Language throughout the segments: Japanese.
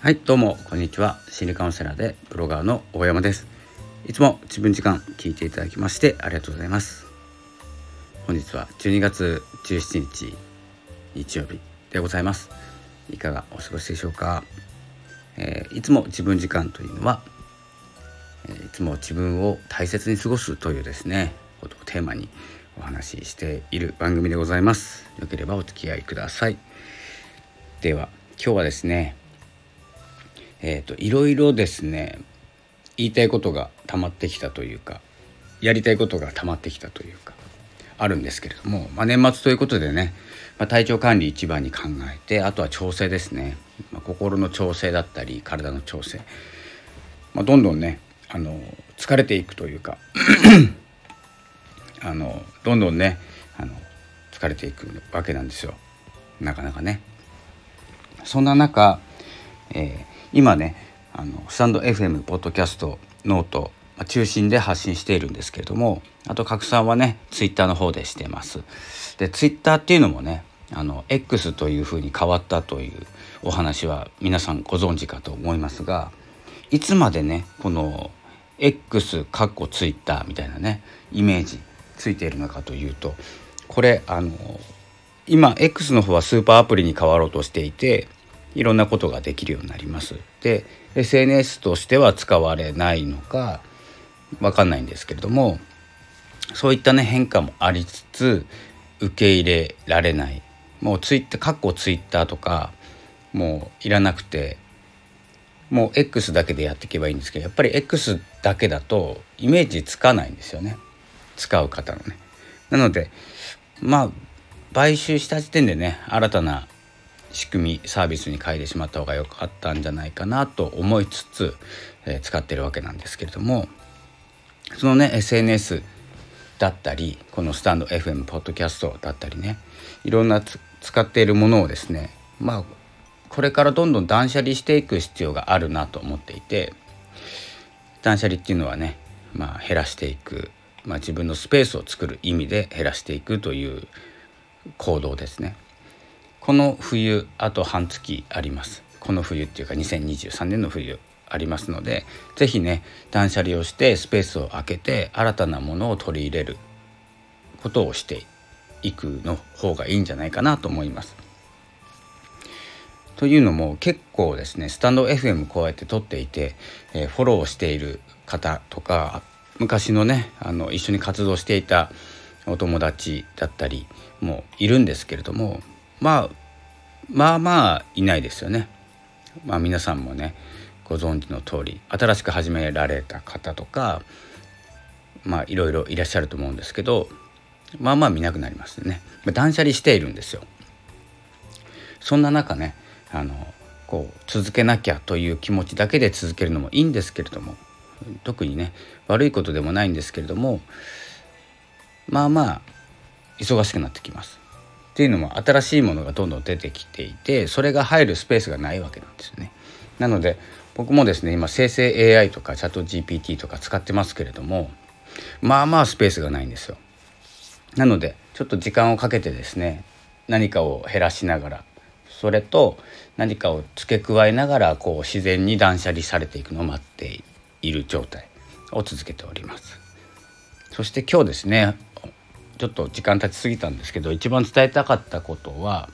はいどうもこんにちは。心理カウンセラーでブロガーの大山です。いつも自分時間聞いていただきましてありがとうございます。本日は12月17日日曜日でございます。いかがお過ごしでしょうか、えー、いつも自分時間というのは、えー、いつも自分を大切に過ごすというですねことをテーマにお話ししている番組でございます。よければお付き合いください。では今日はですねえっ、ー、といろいろですね言いたいことが溜まってきたというかやりたいことが溜まってきたというかあるんですけれども、まあ、年末ということでね、まあ、体調管理一番に考えてあとは調整ですね、まあ、心の調整だったり体の調整、まあ、どんどんねあの疲れていくというか あのどんどんねあの疲れていくわけなんですよ。なかなかね。そんな中、えー今ねあのスタンド FM ポッドキャストノート中心で発信しているんですけれどもあと拡散はねツイッターの方でしてます。でツイッターっていうのもねあの X というふうに変わったというお話は皆さんご存知かと思いますがいつまでねこの X かっこツイッターみたいなねイメージついているのかというとこれあの今 X の方はスーパーアプリに変わろうとしていていろんなことができるようになります。で SNS としては使われないのか分かんないんですけれどもそういったね変化もありつつ受け入れられないもうツイッターかっこツイッターとかもういらなくてもう X だけでやっていけばいいんですけどやっぱり X だけだとイメージつかないんですよね使う方のね。なのでまあ買収した時点でね新たな仕組みサービスに変えてしまった方が良かったんじゃないかなと思いつつ、え、使ってるわけなんですけれどもそのね SNS だったりこのスタンド FM ポッドキャストだったりねいろんな使っているものをですねまあこれからどんどん断捨離していく必要があるなと思っていて断捨離っていうのはね、まあ、減らしていく、まあ、自分のスペースを作る意味で減らしていくという行動ですね。この冬あと半月ありますこの冬っていうか2023年の冬ありますので是非ね断捨離をしてスペースを空けて新たなものを取り入れることをしていくの方がいいんじゃないかなと思います。というのも結構ですねスタンド FM こうやって撮っていて、えー、フォローしている方とか昔のねあの一緒に活動していたお友達だったりもいるんですけれどもまあまあまあいないですよね。まあ、皆さんもねご存知の通り新しく始められた方とかまあいろいろいらっしゃると思うんですけどまあまあ見なくなりますね。断捨離しているんですよ。そんな中ねあのこう続けなきゃという気持ちだけで続けるのもいいんですけれども特にね悪いことでもないんですけれどもまあまあ忙しくなってきます。っていうのも新しいものがどんどん出てきていてそれが入るスペースがないわけなんですよね。なので僕もですね今生成 AI とかチャット GPT とか使ってますけれどもまあまあスペースがないんですよ。なのでちょっと時間をかけてですね何かを減らしながらそれと何かを付け加えながらこう自然に断捨離されていくのを待っている状態を続けております。そして今日ですねちょっと時間経ちすぎたんですけど一番伝えたかったことは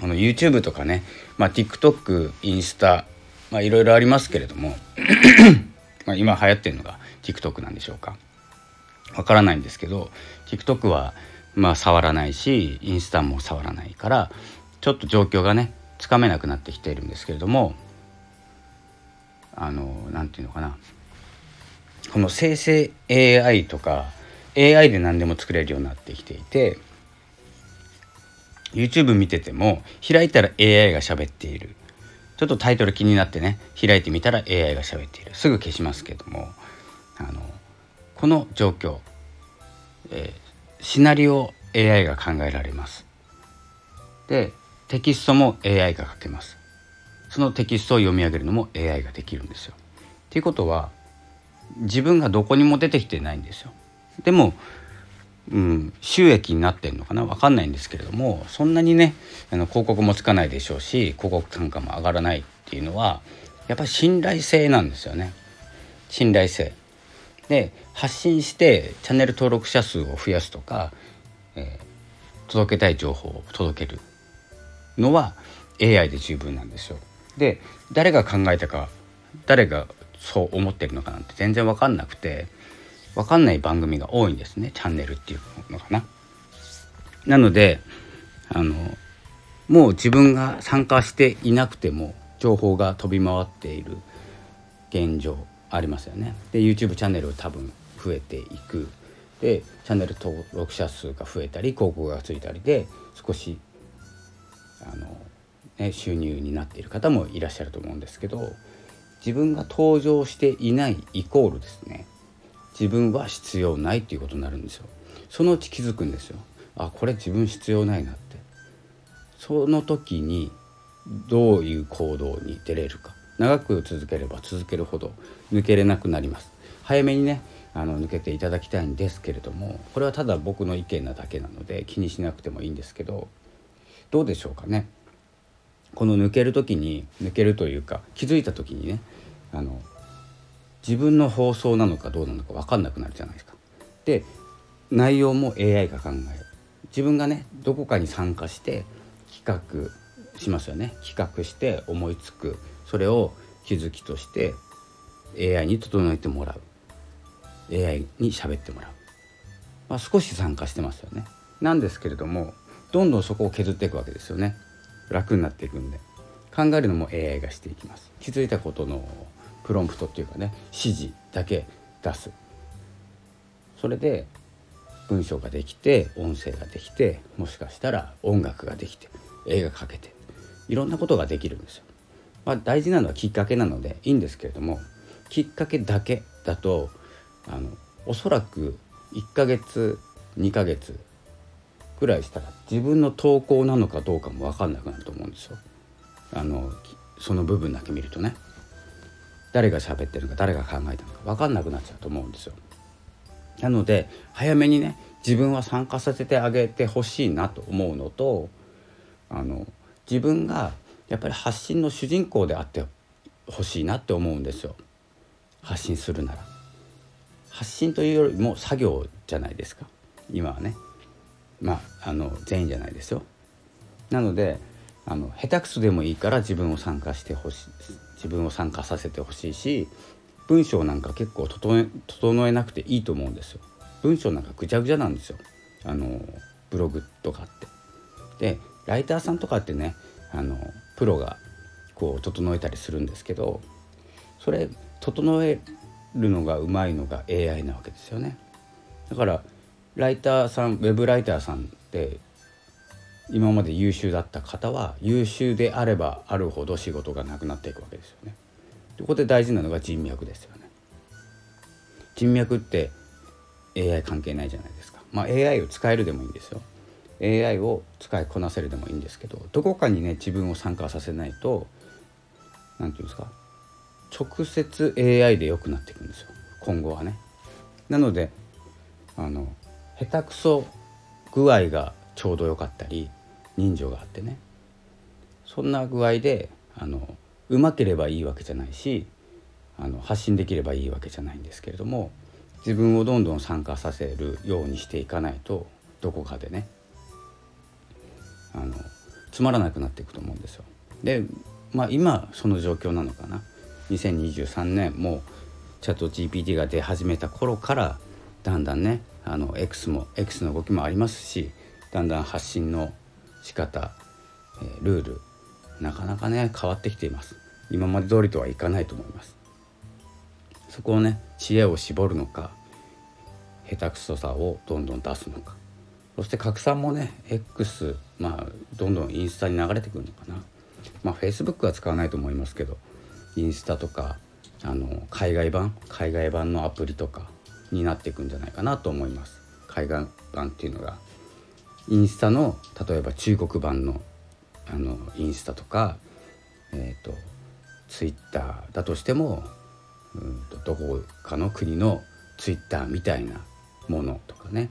あの YouTube とかね、まあ、TikTok インスタいろいろありますけれども まあ今流行ってるのが TikTok なんでしょうか。わからないんですけど TikTok はまあ触らないしインスタも触らないからちょっと状況がねつかめなくなってきているんですけれどもあの何て言うのかな。この生成 AI とか AI で何でも作れるようになってきていて YouTube 見てても開いたら AI が喋っているちょっとタイトル気になってね開いてみたら AI が喋っているすぐ消しますけどもあのこの状況、えー、シナリオ AI が考えられますでテキストも AI が書けますそのテキストを読み上げるのも AI ができるんですよ。っていうことは自分がどこにも出てきてないんですよ。でもうん、収益になってんのかな？分かんないんですけれどもそんなにねあの広告もつかないでしょうし広告単価も上がらないっていうのはやっぱり信頼性なんですよね信頼性。で発信してチャンネル登録者数を増やすとか、えー、届けたい情報を届けるのは AI で十分なんですよ。で誰が考えたか誰がそう思ってるのかなんて全然分かんなくて分かんない番組が多いんですねチャンネルっていうのかな。なのであのもう自分が参加していなくても情報が飛び回っている現状ありますよね。で YouTube チャンネル多分増えていくでチャンネル登録者数が増えたり広告がついたりで少しあの、ね、収入になっている方もいらっしゃると思うんですけど自分が登場していないイコールですね自分は必要ないっていうことになるんですよ。そのうち気づくんですよ。あこれ自分必要ないなって。その時にどういう行動に出れるか。長く続ければ続けるほど抜けれなくなります。早めにねあの抜けていただきたいんですけれどもこれはただ僕の意見なだけなので気にしなくてもいいんですけどどうでしょうかね。この抜ける時に抜けるというか気づいた時にねあの自分の放送なのかどうなのか分かんなくなるじゃないですか。で内容も AI が考える。自分がねどこかに参加して企画しますよね。企画して思いつく。それを気づきとして AI に整えてもらう。AI に喋ってもらう、まあ、少し参加してますよね。なんですけれどもどんどんそこを削っていくわけですよね。楽になっていくんで。考えるのも AI がしていきます。気づいたことのプロンプトっていうかね指示だけ出すそれで文章ができて音声ができてもしかしたら音楽ができて映画かけていろんなことができるんですよ。まあ、大事なのはきっかけなのでいいんですけれどもきっかけだけだとあのおそらく1ヶ月2ヶ月ぐらいしたら自分の投稿なのかどうかも分かんなくなると思うんですよ。あのその部分だけ見るとね誰が喋ってるか誰が考えたのか分かんなくなっちゃうと思うんですよ。なので早めにね自分は参加させてあげてほしいなと思うのとあの自分がやっぱり発信の主人公であってほしいなって思うんですよ発信するなら。発信というよりも作業じゃないですか今はねまああの全員じゃないですよ。なのであの下手くそでもいいから自分を参加してほしいです自分を参加させてほしいし文章なんか結構整え整えなくていいと思うんですよ。文章なんかぐちゃぐちゃなんですよあのブログとかって。でライターさんとかってねあのプロがこう整えたりするんですけどそれ整えるのがうまいのが AI なわけですよね。だからライターさんウェブライターさんって今まで優秀だった方は優秀であればあるほど仕事がなくなっていくわけですよね。ここで大事なのが人脈ですよね。人脈って AI 関係ないじゃないですか。まあ、AI を使えるでもいいんですよ。AI を使いこなせるでもいいんですけどどこかにね自分を参加させないと何て言うんですか直接 AI で良くなっていくんですよ今後はね。なのであの下手くそ具合がちょうど良かったり人情があってねそんな具合であのうまければいいわけじゃないしあの発信できればいいわけじゃないんですけれども自分をどんどん参加させるようにしていかないとどこかでねあのつまらなくなっていくと思うんですよ。でまあ今その状況なのかな2023年もうチャット GPT が出始めた頃からだんだんねあの X も X の動きもありますしだんだん発信の仕方、えー、ルールなかなかね変わってきています。今まで通りとはいかないと思います。そこをね知恵を絞るのか下手くそさをどんどん出すのか。そして拡散もね X まあどんどんインスタに流れてくるのかな。まあ Facebook は使わないと思いますけどインスタとかあの海外版海外版のアプリとかになっていくんじゃないかなと思います。海外版っていうのがインスタの例えば中国版のあのインスタとか、えーと、ツイッターだとしてもうんとどこかの国のツイッターみたいなものとかね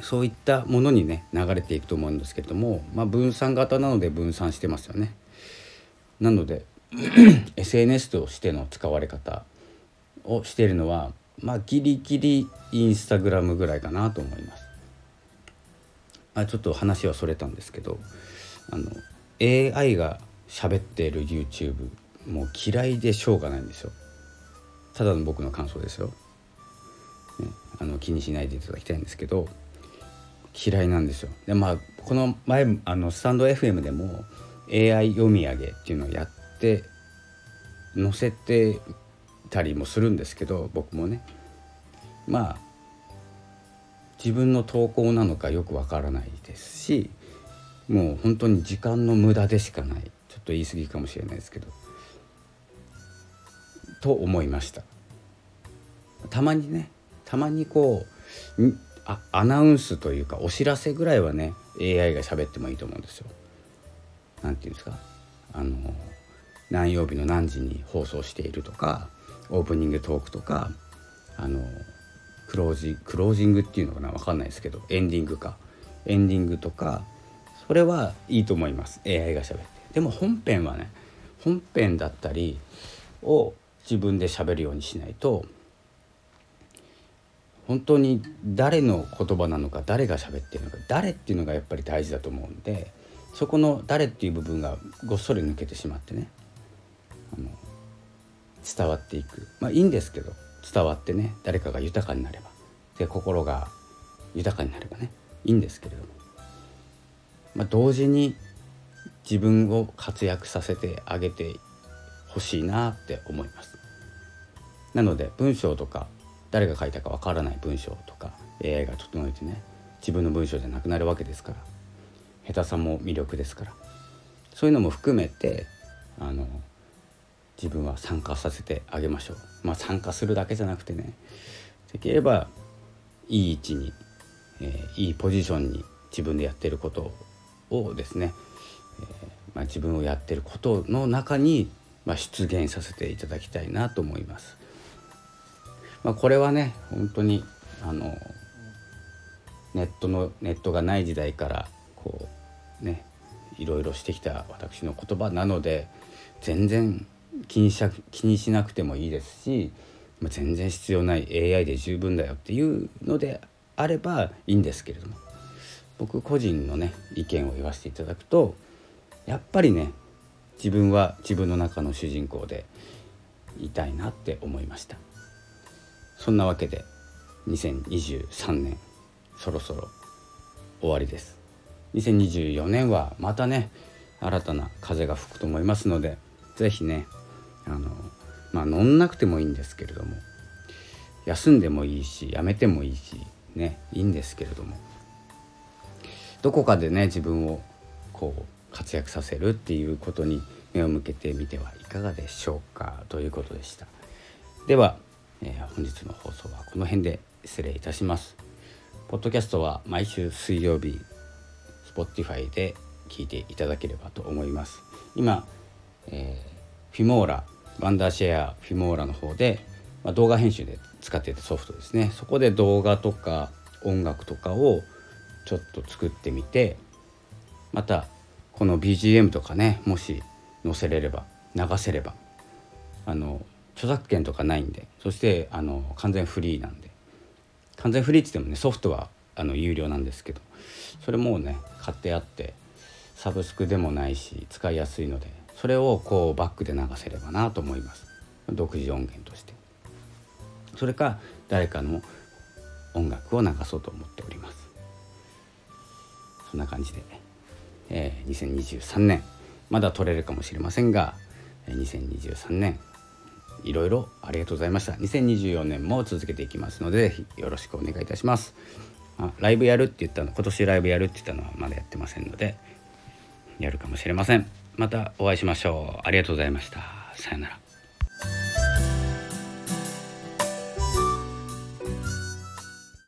そういったものにね流れていくと思うんですけれども、まあ、分散型なので分散してますよね。なので SNS としての使われ方をしているのはまあギリギリインスタグラムぐらいかなと思います。あちょっと話はそれたんですけどあの AI が喋っている YouTube もう嫌いでしょうがないんですよ。ただの僕の感想ですよ。ね、あの気にしないでいただきたいんですけど嫌いなんですよ。でまあこの前あのスタンド FM でも AI 読み上げっていうのをやって載せてたりもするんですけど僕もねまあ自分の投稿なのかよくわからないですしもう本当に時間の無駄でしかない。ちょっと言い過ぎかもしれないですけど。と思いました。たまにねたまにこうあアナウンスというかお知らせぐらいはね AI が喋ってもいいと思うんですよ。なんていうんですか？あの何曜日の何時に放送しているとかオープニングトークとかあのクロージクロージングっていうのかな？分かんないですけどエンディングか。エンディングとかそれはいいと思います。AI が喋って。でも本編はね本編だったりを自分で喋るようにしないと本当に誰の言葉なのか誰が喋ってるのか誰っていうのがやっぱり大事だと思うんでそこの誰っていう部分がごっそり抜けてしまってねあの伝わっていく。まあいいんですけど。伝わってね誰かが豊かになればで心が豊かになればねいいんですけれども、まあ、同時に自分を活躍させてあげてほしいなって思います。なので文章とか誰が書いたかわからない文章とか AI が整えてね自分の文章じゃなくなるわけですから下手さも魅力ですからそういうのも含めてあの自分は参加させてあげましょうまあ参加するだけじゃなくてねできればいい位置に、えー、いいポジションに自分でやってることをですね、えー、まあ、自分をやってることの中に、まあ、出現させていただきたいなと思います。ま、これはね本当にあのネットのネットがない時代からこうねいろいろしてきた私の言葉なので全然気にし気にしなくてもいいですし、まあ、全然必要ない AI で十分だよっていうのであればいいんですけれども僕個人のね意見を言わせていただくとやっぱりね自分は自分の中の主人公でいたいなって思いました。そんなわけで2023年そろそろ終わりです。2024年はまたね新たな風が吹くと思いますので是非ねあのまあ乗んなくてもいいんですけれども休んでもいいしやめてもいいしねいいんですけれどもどこかでね自分をこう活躍させるっていうことに目を向けてみてはいかがでしょうかということでした。では、えー、本日の放送はこの辺で失礼いたします。ポッドキャストは毎週水曜日 Spotify で聞いていただければと思います。今、えー、フィモーラワンダーシェアフィモーラの方で、まあ、動画編集で使っていたソフトですね。そこで動画とか音楽とかをちょっと作ってみてまたこの BGM とかねもし載せれれば流せればあの著作権とかないんでそしてあの完全フリーなんで。完全フリーって言ってもねソフトはあの有料なんですけどそれもうね買ってあってサブスクでもないし使いやすいのでそれをこうバックで流せればなと思います。独自音源として。それか誰かの音楽を流そうと思っております。そんな感じで、えー、2023年まだ撮れるかもしれませんが2023年いろいろありがとうございました。2024年も続けていきますのでぜひよろしくお願いいたします。あライブやるって言ったの今年ライブやるって言ったのはまだやってませんのでやるかもしれません。またお会いしましょう。ありがとうございました。さよなら。